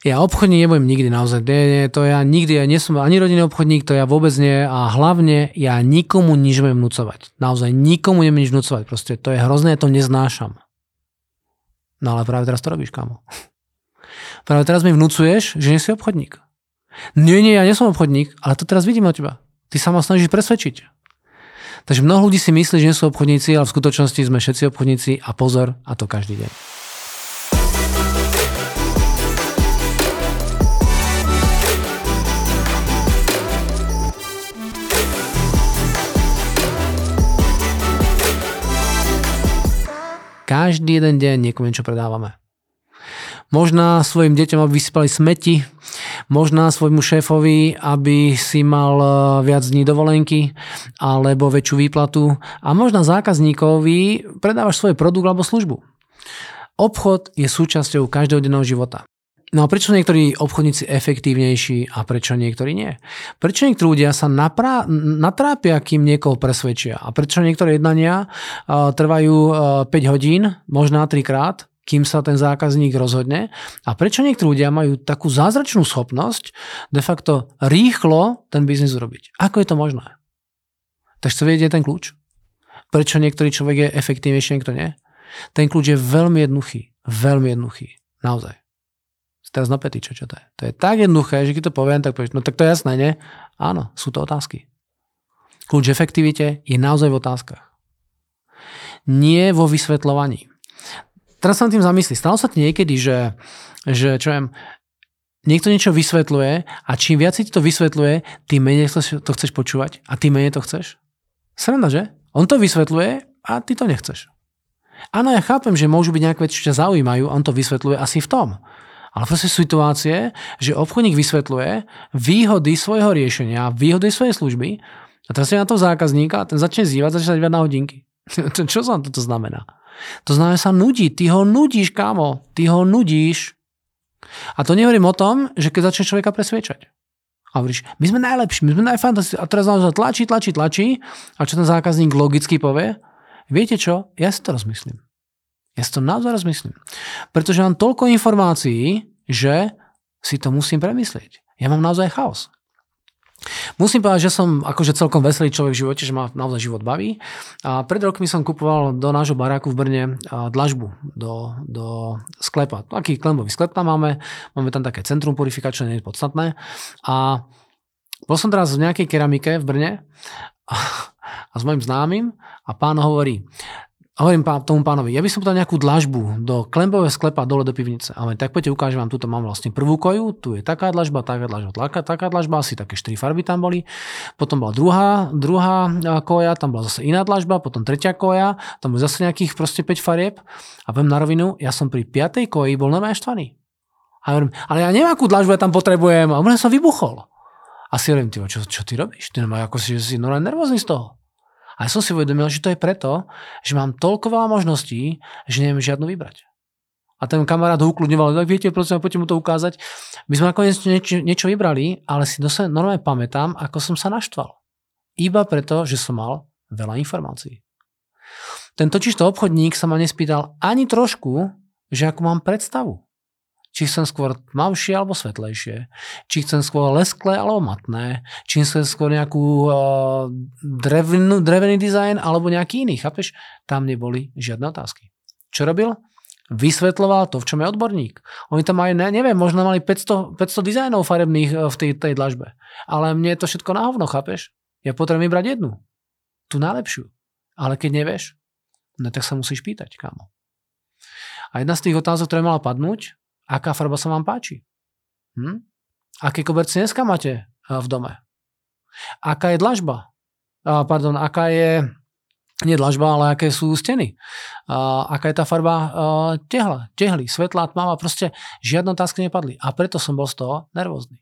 Ja obchodník nebudem nikdy naozaj. Nie, nie, to ja nikdy, ja nie som ani rodinný obchodník, to ja vôbec nie a hlavne ja nikomu nič nebudem vnúcovať. Naozaj nikomu nebudem nič vnúcovať. Proste to je hrozné, to neznášam. No ale práve teraz to robíš, kamo. Práve teraz mi vnúcuješ, že nie si obchodník. Nie, nie, ja nie som obchodník, ale to teraz vidím od teba. Ty sa ma snažíš presvedčiť. Takže mnoho ľudí si myslí, že nie sú obchodníci, ale v skutočnosti sme všetci obchodníci a pozor, a to každý deň. Každý jeden deň niekomu niečo predávame. Možná svojim deťom, aby vysypali smeti, možná svojmu šéfovi, aby si mal e, viac dní dovolenky alebo väčšiu výplatu a možná zákazníkovi predávaš svoj produkt alebo službu. Obchod je súčasťou každého denného života. No a prečo niektorí obchodníci efektívnejší a prečo niektorí nie? Prečo niektorí ľudia sa naprá- natrápia, kým niekoho presvedčia? A prečo niektoré jednania uh, trvajú uh, 5 hodín, možná 3 krát, kým sa ten zákazník rozhodne? A prečo niektorí ľudia majú takú zázračnú schopnosť de facto rýchlo ten biznis urobiť? Ako je to možné? Takže chcete vedieť ten kľúč? Prečo niektorý človek je efektívnejší, niekto nie? Ten kľúč je veľmi jednoduchý. Veľmi jednoduchý. Naozaj teraz na pety, čo, čo to je. To je tak jednoduché, že keď to poviem, tak povieš, no tak to je jasné, nie? Áno, sú to otázky. Kľúč efektivite je naozaj v otázkach. Nie vo vysvetľovaní. Teraz sa tým zamyslí. Stalo sa ti niekedy, že, že čo viem, niekto niečo vysvetľuje a čím viac si ti to vysvetľuje, tým menej to chceš počúvať a tým menej to chceš. Sranda, že? On to vysvetľuje a ty to nechceš. Áno, ja chápem, že môžu byť nejaké veci, čo ťa zaujímajú, on to vysvetľuje asi v tom. Ale proste situácie, že obchodník vysvetľuje výhody svojho riešenia, výhody svojej služby a teraz je na to zákazníka a ten začne zývať, začne dívať na hodinky. Čo sa toto znamená? To znamená sa nudí. Ty ho nudíš, kámo. Ty ho nudíš. A to nehovorím o tom, že keď začne človeka presviečať. A hovoríš, my sme najlepší, my sme najfantastickí. A teraz naozaj tlačí, tlačí, tlačí. A čo ten zákazník logicky povie? Viete čo? Ja si to rozmyslím. Ja si to naozaj rozmyslím. Pretože mám toľko informácií, že si to musím premyslieť. Ja mám naozaj chaos. Musím povedať, že som akože celkom veselý človek v živote, že ma naozaj život baví. A pred rokmi som kupoval do nášho baráku v Brne dlažbu do, do sklepa. Taký klembový sklep tam máme. Máme tam také centrum purifikačné, nie je podstatné. A bol som teraz v nejakej keramike v Brne a, a s mojim známym a pán hovorí, a hovorím pán, tomu pánovi, ja by som podal nejakú dlažbu do klembového sklepa dole do pivnice. Ale tak poďte ukážem vám, tuto mám vlastne prvú koju, tu je taká dlažba, taká dlažba, taká, taká dlažba, asi také 4 farby tam boli. Potom bola druhá, druhá koja, tam bola zase iná dlažba, potom tretia koja, tam boli zase nejakých proste 5 farieb. A poviem na rovinu, ja som pri 5. koji bol normálne štvaný. A hovorím, ale ja neviem, akú dlažbu ja tam potrebujem. A on som vybuchol. A si hovorím, čo, čo ty robíš? Ty ako si, si normálne nervózny z toho. A som si uvedomil, že to je preto, že mám toľko veľa možností, že neviem žiadnu vybrať. A ten kamarát ho ukludňoval, tak viete, prosím, poďte mu to ukázať. My sme nakoniec niečo, niečo vybrali, ale si dosť normálne pamätám, ako som sa naštval. Iba preto, že som mal veľa informácií. Ten totižto obchodník sa ma nespýtal ani trošku, že ako mám predstavu. Či chcem skôr tmavšie alebo svetlejšie. Či chcem skôr lesklé alebo matné. Či chcem skôr nejakú uh, drevenú, drevený dizajn alebo nejaký iný. Chápeš? Tam neboli žiadne otázky. Čo robil? Vysvetloval to, v čom je odborník. Oni tam majú, neviem, možno mali 500, 500 dizajnov farebných v tej, tej dlažbe. Ale mne je to všetko na hovno, chápeš? Ja potrebujem vybrať jednu. Tú najlepšiu. Ale keď nevieš, no tak sa musíš pýtať, kámo. A jedna z tých otázok, ktoré mala padnúť, aká farba sa vám páči. Hm? Aké koberce dneska máte eh, v dome? Aká je dlažba? Pardon, aká je nie dlažba, ale aké sú steny. aká je tá farba eh, tehla, tehly, svetlá, tmavá, proste žiadne otázky nepadli. A preto som bol z toho nervózny.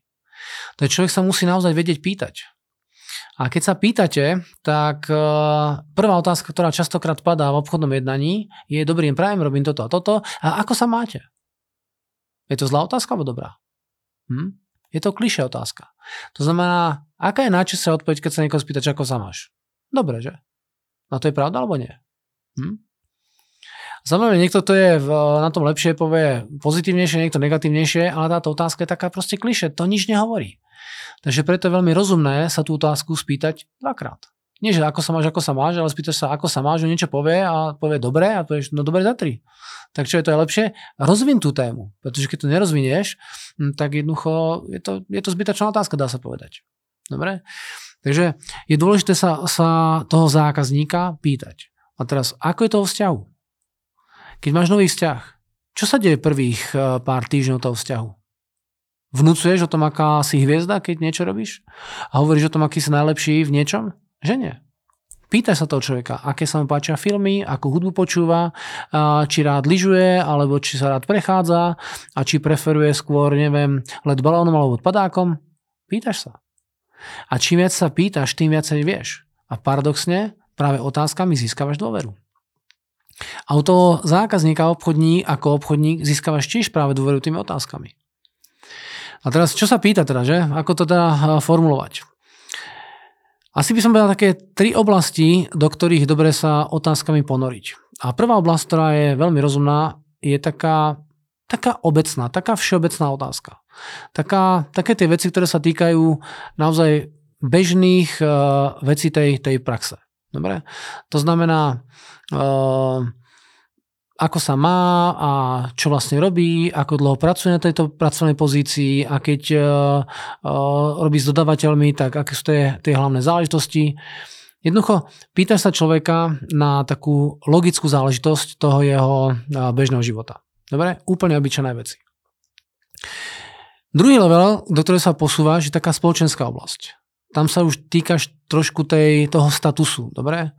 je človek sa musí naozaj vedieť pýtať. A keď sa pýtate, tak eh, prvá otázka, ktorá častokrát padá v obchodnom jednaní, je dobrým prajem, robím toto a toto. A ako sa máte? Je to zlá otázka alebo dobrá? Hm? Je to klišé otázka. To znamená, aká je najčastejšia odpoveď, keď sa niekoho spýtaš, ako sa máš? Dobre, že? No to je pravda alebo nie? Hm? Samozrejme, niekto to je na tom lepšie, povie pozitívnejšie, niekto negatívnejšie, ale táto otázka je taká proste kliše, to nič nehovorí. Takže preto je veľmi rozumné sa tú otázku spýtať dvakrát. Nie, že ako sa máš, ako sa máš, ale spýtaš sa, ako sa máš, že niečo povie a povie dobre a povieš, no dobre za tri. Tak čo je to je lepšie? Rozvin tú tému, pretože keď to nerozvinieš, hm, tak jednoducho je to, je to zbytočná otázka, dá sa povedať. Dobre? Takže je dôležité sa, sa toho zákazníka pýtať. A teraz, ako je to o vzťahu? Keď máš nový vzťah, čo sa deje prvých eh, pár týždňov toho vzťahu? Vnúcuješ o tom, aká si hviezda, keď niečo robíš? A hovoríš o tom, aký si najlepší v niečom? Že nie. Pýtaj sa toho človeka, aké sa mu páčia filmy, akú hudbu počúva, či rád lyžuje, alebo či sa rád prechádza a či preferuje skôr, neviem, let balónom alebo padákom. Pýtaš sa. A čím viac sa pýtaš, tým viacej vieš. A paradoxne, práve otázkami získavaš dôveru. A u toho zákazníka obchodník ako obchodník získavaš tiež práve dôveru tými otázkami. A teraz, čo sa pýta teda, že? Ako to teda formulovať? Asi by som povedal také tri oblasti, do ktorých dobre sa otázkami ponoriť. A prvá oblasť, ktorá je veľmi rozumná, je taká, taká obecná, taká všeobecná otázka. Taká, také tie veci, ktoré sa týkajú naozaj bežných uh, vecí tej, tej praxe. Dobre? To znamená, uh, ako sa má a čo vlastne robí, ako dlho pracuje na tejto pracovnej pozícii a keď uh, uh, robí s dodávateľmi, tak aké sú tie, tie hlavné záležitosti. Jednoducho, pýta sa človeka na takú logickú záležitosť toho jeho uh, bežného života. Dobre? Úplne obyčajné veci. Druhý level, do ktorého sa posúvaš, je taká spoločenská oblasť. Tam sa už týkaš trošku tej, toho statusu, dobre?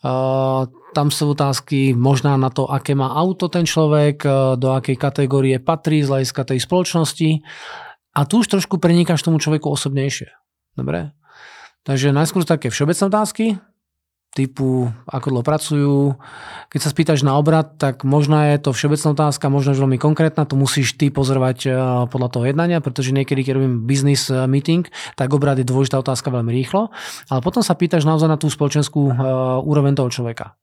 Uh, tam sú otázky možná na to, aké má auto ten človek, do akej kategórie patrí z hľadiska tej spoločnosti. A tu už trošku prenikáš tomu človeku osobnejšie. Dobre? Takže najskôr také všeobecné otázky, typu, ako dlho pracujú. Keď sa spýtaš na obrad, tak možno je to všeobecná otázka, možno je veľmi konkrétna, to musíš ty pozorovať e, podľa toho jednania, pretože niekedy, keď robím business e, meeting, tak obrad je dôležitá otázka veľmi rýchlo, ale potom sa pýtaš naozaj na tú spoločenskú e, úroveň toho človeka.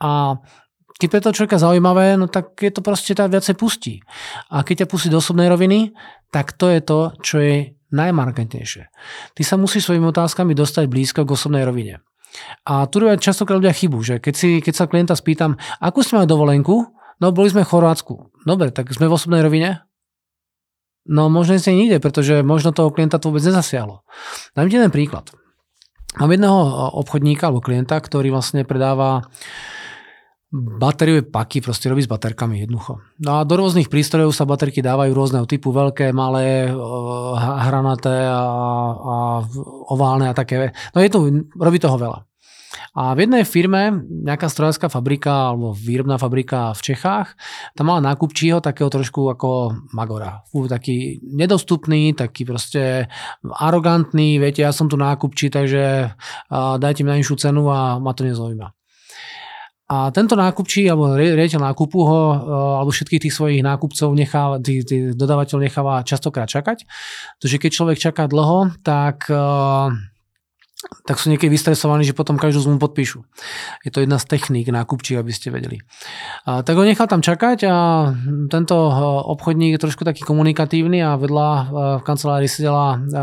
A keď je to človeka zaujímavé, no tak je to proste tak viacej pustí. A keď ťa pustí do osobnej roviny, tak to je to, čo je najmarkantnejšie. Ty sa musíš svojimi otázkami dostať blízko k osobnej rovine. A tu robia častokrát ľudia chybu, že keď, si, keď sa klienta spýtam, akú ste mali dovolenku, no boli sme v Chorvátsku. Dobre, tak sme v osobnej rovine? No možno ste nikde, pretože možno toho klienta to vôbec nezasiahlo. Dám ti jeden príklad. Mám jedného obchodníka alebo klienta, ktorý vlastne predáva batériové paky, proste robí s baterkami jednoducho. No a do rôznych prístrojov sa baterky dávajú rôzneho typu, veľké, malé, hranaté a, a oválne a také. No je to, robí toho veľa. A v jednej firme, nejaká strojárska fabrika alebo výrobná fabrika v Čechách, tam mala nákupčího takého trošku ako Magora. Fú, taký nedostupný, taký proste arogantný, viete, ja som tu nákupčí, takže dajte mi najnižšiu cenu a ma to nezaujíma. A tento nákupčí alebo riaditeľ nákupu ho, e, alebo všetkých tých svojich nákupcov necháva, tých, tých dodávateľ necháva častokrát čakať. Takže keď človek čaká dlho, tak e, tak sú niekedy vystresovaní, že potom každú zmluvu podpíšu. Je to jedna z techník nákupčí, aby ste vedeli. A, tak ho nechal tam čakať a tento e, obchodník je trošku taký komunikatívny a vedľa e, v kancelárii sedela e,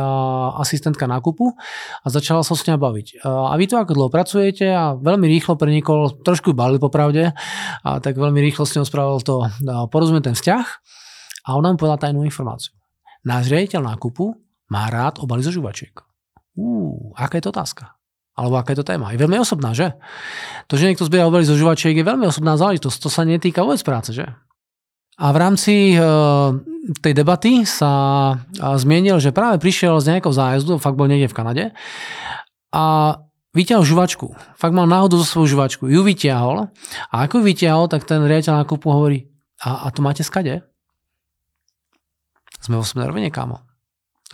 asistentka nákupu a začala sa s ňa baviť. A vy to ako dlho pracujete a veľmi rýchlo prenikol, trošku balil popravde, a tak veľmi rýchlo s ňou spravil to porozumieť ten vzťah a ona mu povedala tajnú informáciu. Náš riaditeľ nákupu má rád obaly zo žuvačiek. Ú, aká je to otázka? Alebo aká je to téma? Je veľmi osobná, že? To, že niekto zbiera obely zo žuvačiek je veľmi osobná záležitosť. To sa netýka vôbec práce, že? A v rámci uh, tej debaty sa uh, zmienil, že práve prišiel z nejakého zájazdu, fakt bol niekde v Kanade, a vyťahol žuvačku. Fakt mal náhodu zo svoju žuvačku. Ju vyťahol a ako ju vyťahol, tak ten riaditeľ nákupu hovorí, a, a to máte skade? Sme v osobnej rovine, kámo.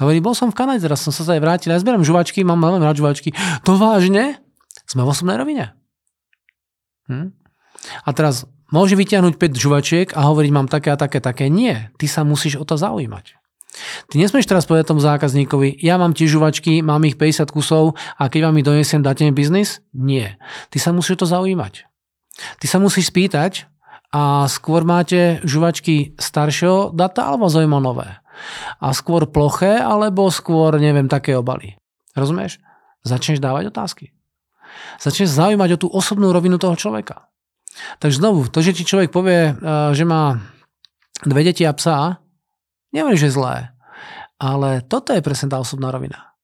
Hovorí, bol som v Kanade, teraz som sa aj vrátil, ja zberám žuvačky, mám veľmi rád žuvačky. To vážne? Sme v osobnej rovine. Hm? A teraz môže vyťahnuť 5 žuvačiek a hovoriť, mám také a také, také. Nie, ty sa musíš o to zaujímať. Ty nesmieš teraz povedať tomu zákazníkovi, ja mám tie žuvačky, mám ich 50 kusov a keď vám ich donesiem, dáte mi biznis? Nie. Ty sa musíš o to zaujímať. Ty sa musíš spýtať, A skôr máte žuvačky staršieho data alebo zaujíma nové? A skôr ploché alebo skôr, neviem, také obaly? Rozumieš? Začneš dávať otázky. Začneš zaujímať o tú osobnú rovinu toho človeka. Takže znovu, to, že ti človek povie, eh, že má dve deti a psa, neviem, že zlé. Ale toto je presne tá osobná rovina.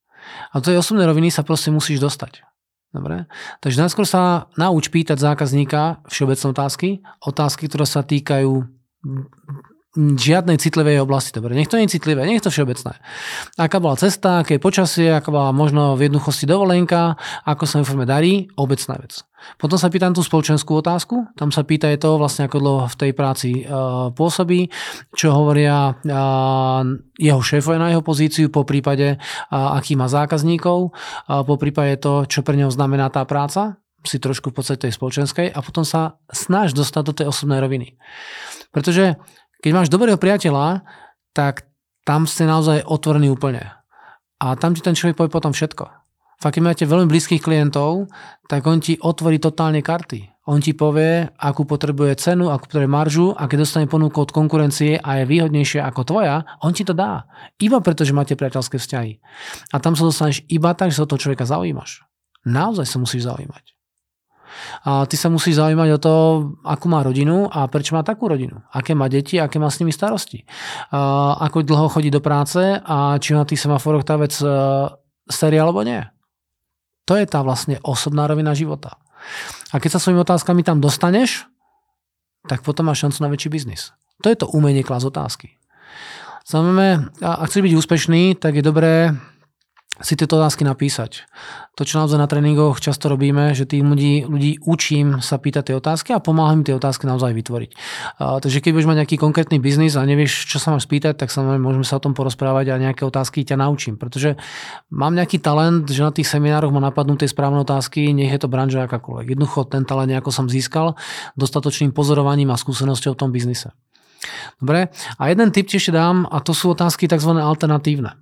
A do tej osobnej roviny sa proste musíš dostať. Dobre? Takže najskôr sa nauč pýtať zákazníka všeobecné otázky, otázky, ktoré sa týkajú žiadnej citlivej oblasti. Dobre, nech to nie je citlivé, nech to všeobecné. Aká bola cesta, aké je počasie, aká bola možno v jednoduchosti dovolenka, ako sa informe darí, obecná vec. Potom sa pýtam tú spoločenskú otázku, tam sa pýta je to vlastne ako dlho v tej práci uh, pôsobí, čo hovoria uh, jeho šéfové na jeho pozíciu, po prípade uh, aký má zákazníkov, uh, po prípade to, čo pre neho znamená tá práca, si trošku v podstate tej spoločenskej a potom sa snaž dostať do tej osobnej roviny. Pretože keď máš dobrého priateľa, tak tam ste naozaj otvorení úplne. A tam ti ten človek povie potom všetko. Fakt, keď máte veľmi blízkych klientov, tak on ti otvorí totálne karty. On ti povie, akú potrebuje cenu, akú potrebuje maržu a keď dostane ponuku od konkurencie a je výhodnejšia ako tvoja, on ti to dá. Iba preto, že máte priateľské vzťahy. A tam sa dostaneš iba tak, že sa o toho človeka zaujímaš. Naozaj sa musíš zaujímať. A ty sa musíš zaujímať o to, akú má rodinu a prečo má takú rodinu. Aké má deti, aké má s nimi starosti. A ako dlho chodí do práce a či na tých semaforoch tá vec e, série alebo nie. To je tá vlastne osobná rovina života. A keď sa svojimi otázkami tam dostaneš, tak potom máš šancu na väčší biznis. To je to umenie klas otázky. Samozrejme, ak chceš byť úspešný, tak je dobré si tieto otázky napísať. To, čo naozaj na tréningoch často robíme, že tých ľudí, ľudí učím sa pýtať tie otázky a pomáham im tie otázky naozaj vytvoriť. Uh, takže keď budeš mať nejaký konkrétny biznis a nevieš, čo sa máš spýtať, tak samozrejme môžeme sa o tom porozprávať a nejaké otázky ťa naučím. Pretože mám nejaký talent, že na tých seminároch ma napadnú tie správne otázky, nech je to branža akákoľvek. Jednoducho ten talent nejako som získal dostatočným pozorovaním a skúsenosťou v tom biznise. Dobre, a jeden tip ti ešte dám a to sú otázky tzv. alternatívne.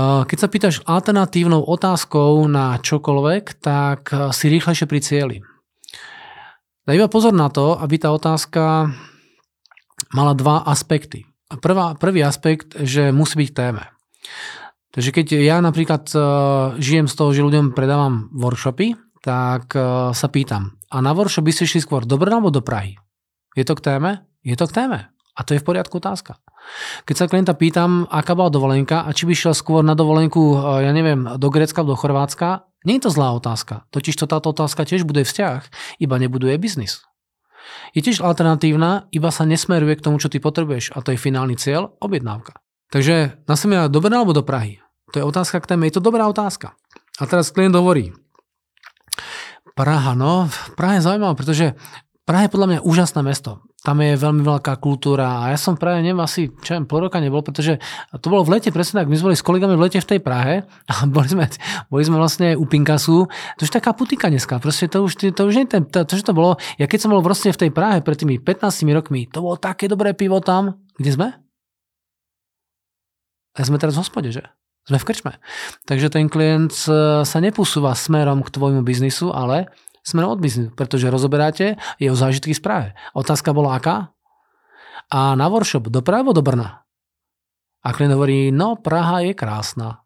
Keď sa pýtaš alternatívnou otázkou na čokoľvek, tak si rýchlejšie pri cieli. Daj iba pozor na to, aby tá otázka mala dva aspekty. Prvá, prvý aspekt, že musí byť téme. Takže keď ja napríklad žijem z toho, že ľuďom predávam workshopy, tak sa pýtam, a na workshop by ste šli skôr do Brna alebo do Prahy? Je to k téme? Je to k téme. A to je v poriadku otázka. Keď sa klienta pýtam, aká bola dovolenka a či by šiel skôr na dovolenku, e, ja neviem, do Grécka, do Chorvátska, nie je to zlá otázka. Totiž to táto otázka tiež bude vzťah, iba nebuduje biznis. Je tiež alternatívna, iba sa nesmeruje k tomu, čo ty potrebuješ a to je finálny cieľ, objednávka. Takže na seminára do Brna alebo do Prahy? To je otázka k téme, je to dobrá otázka. A teraz klient hovorí, Praha, no, Praha je zaujímavá, pretože Praha je podľa mňa úžasné mesto tam je veľmi veľká kultúra a ja som práve neviem asi, čo viem, pol roka nebol, pretože to bolo v lete presne tak, my sme boli s kolegami v lete v tej Prahe a boli sme, boli sme vlastne u Pinkasu, to už taká putika dneska, proste to už, to už nie ten, to, to, že to bolo, ja keď som bol vlastne v tej Prahe pred tými 15 rokmi, to bolo také dobré pivo tam, kde sme? A sme teraz v hospode, že? Sme v krčme. Takže ten klient sa nepusúva smerom k tvojmu biznisu, ale smerom od biznisu, pretože rozoberáte jeho zážitky z Prahe. Otázka bola aká? A na workshop do Prahy do Brna? A klient hovorí, no Praha je krásna.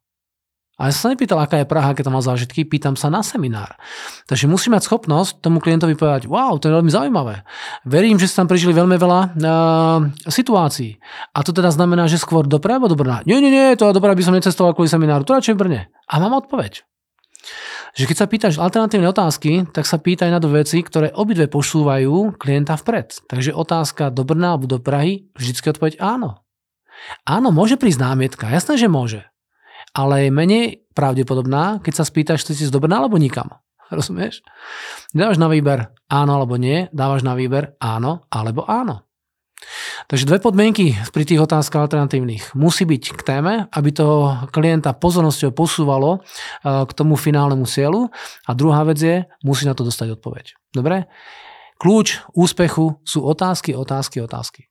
A ja sa nepýtal, aká je Praha, keď tam má zážitky, pýtam sa na seminár. Takže musí mať schopnosť tomu klientovi povedať, wow, to je veľmi zaujímavé. Verím, že ste tam prežili veľmi veľa uh, situácií. A to teda znamená, že skôr do Prahy do Brna. Nie, nie, nie, to dobré, aby som necestoval kvôli semináru, to radšej v Brne. A mám odpoveď že keď sa pýtaš alternatívne otázky, tak sa pýtaj na dve veci, ktoré obidve posúvajú klienta vpred. Takže otázka do Brna alebo do Prahy, vždycky odpoveď áno. Áno, môže prísť námietka, jasné, že môže. Ale je menej pravdepodobná, keď sa spýtaš, chceš ísť do Brna alebo nikam. Rozumieš? Dávaš na výber áno alebo nie, dávaš na výber áno alebo áno. Takže dve podmienky pri tých otázkach alternatívnych. Musí byť k téme, aby to klienta pozornosťou posúvalo e, k tomu finálnemu cieľu. A druhá vec je, musí na to dostať odpoveď. Dobre? Kľúč úspechu sú otázky, otázky, otázky.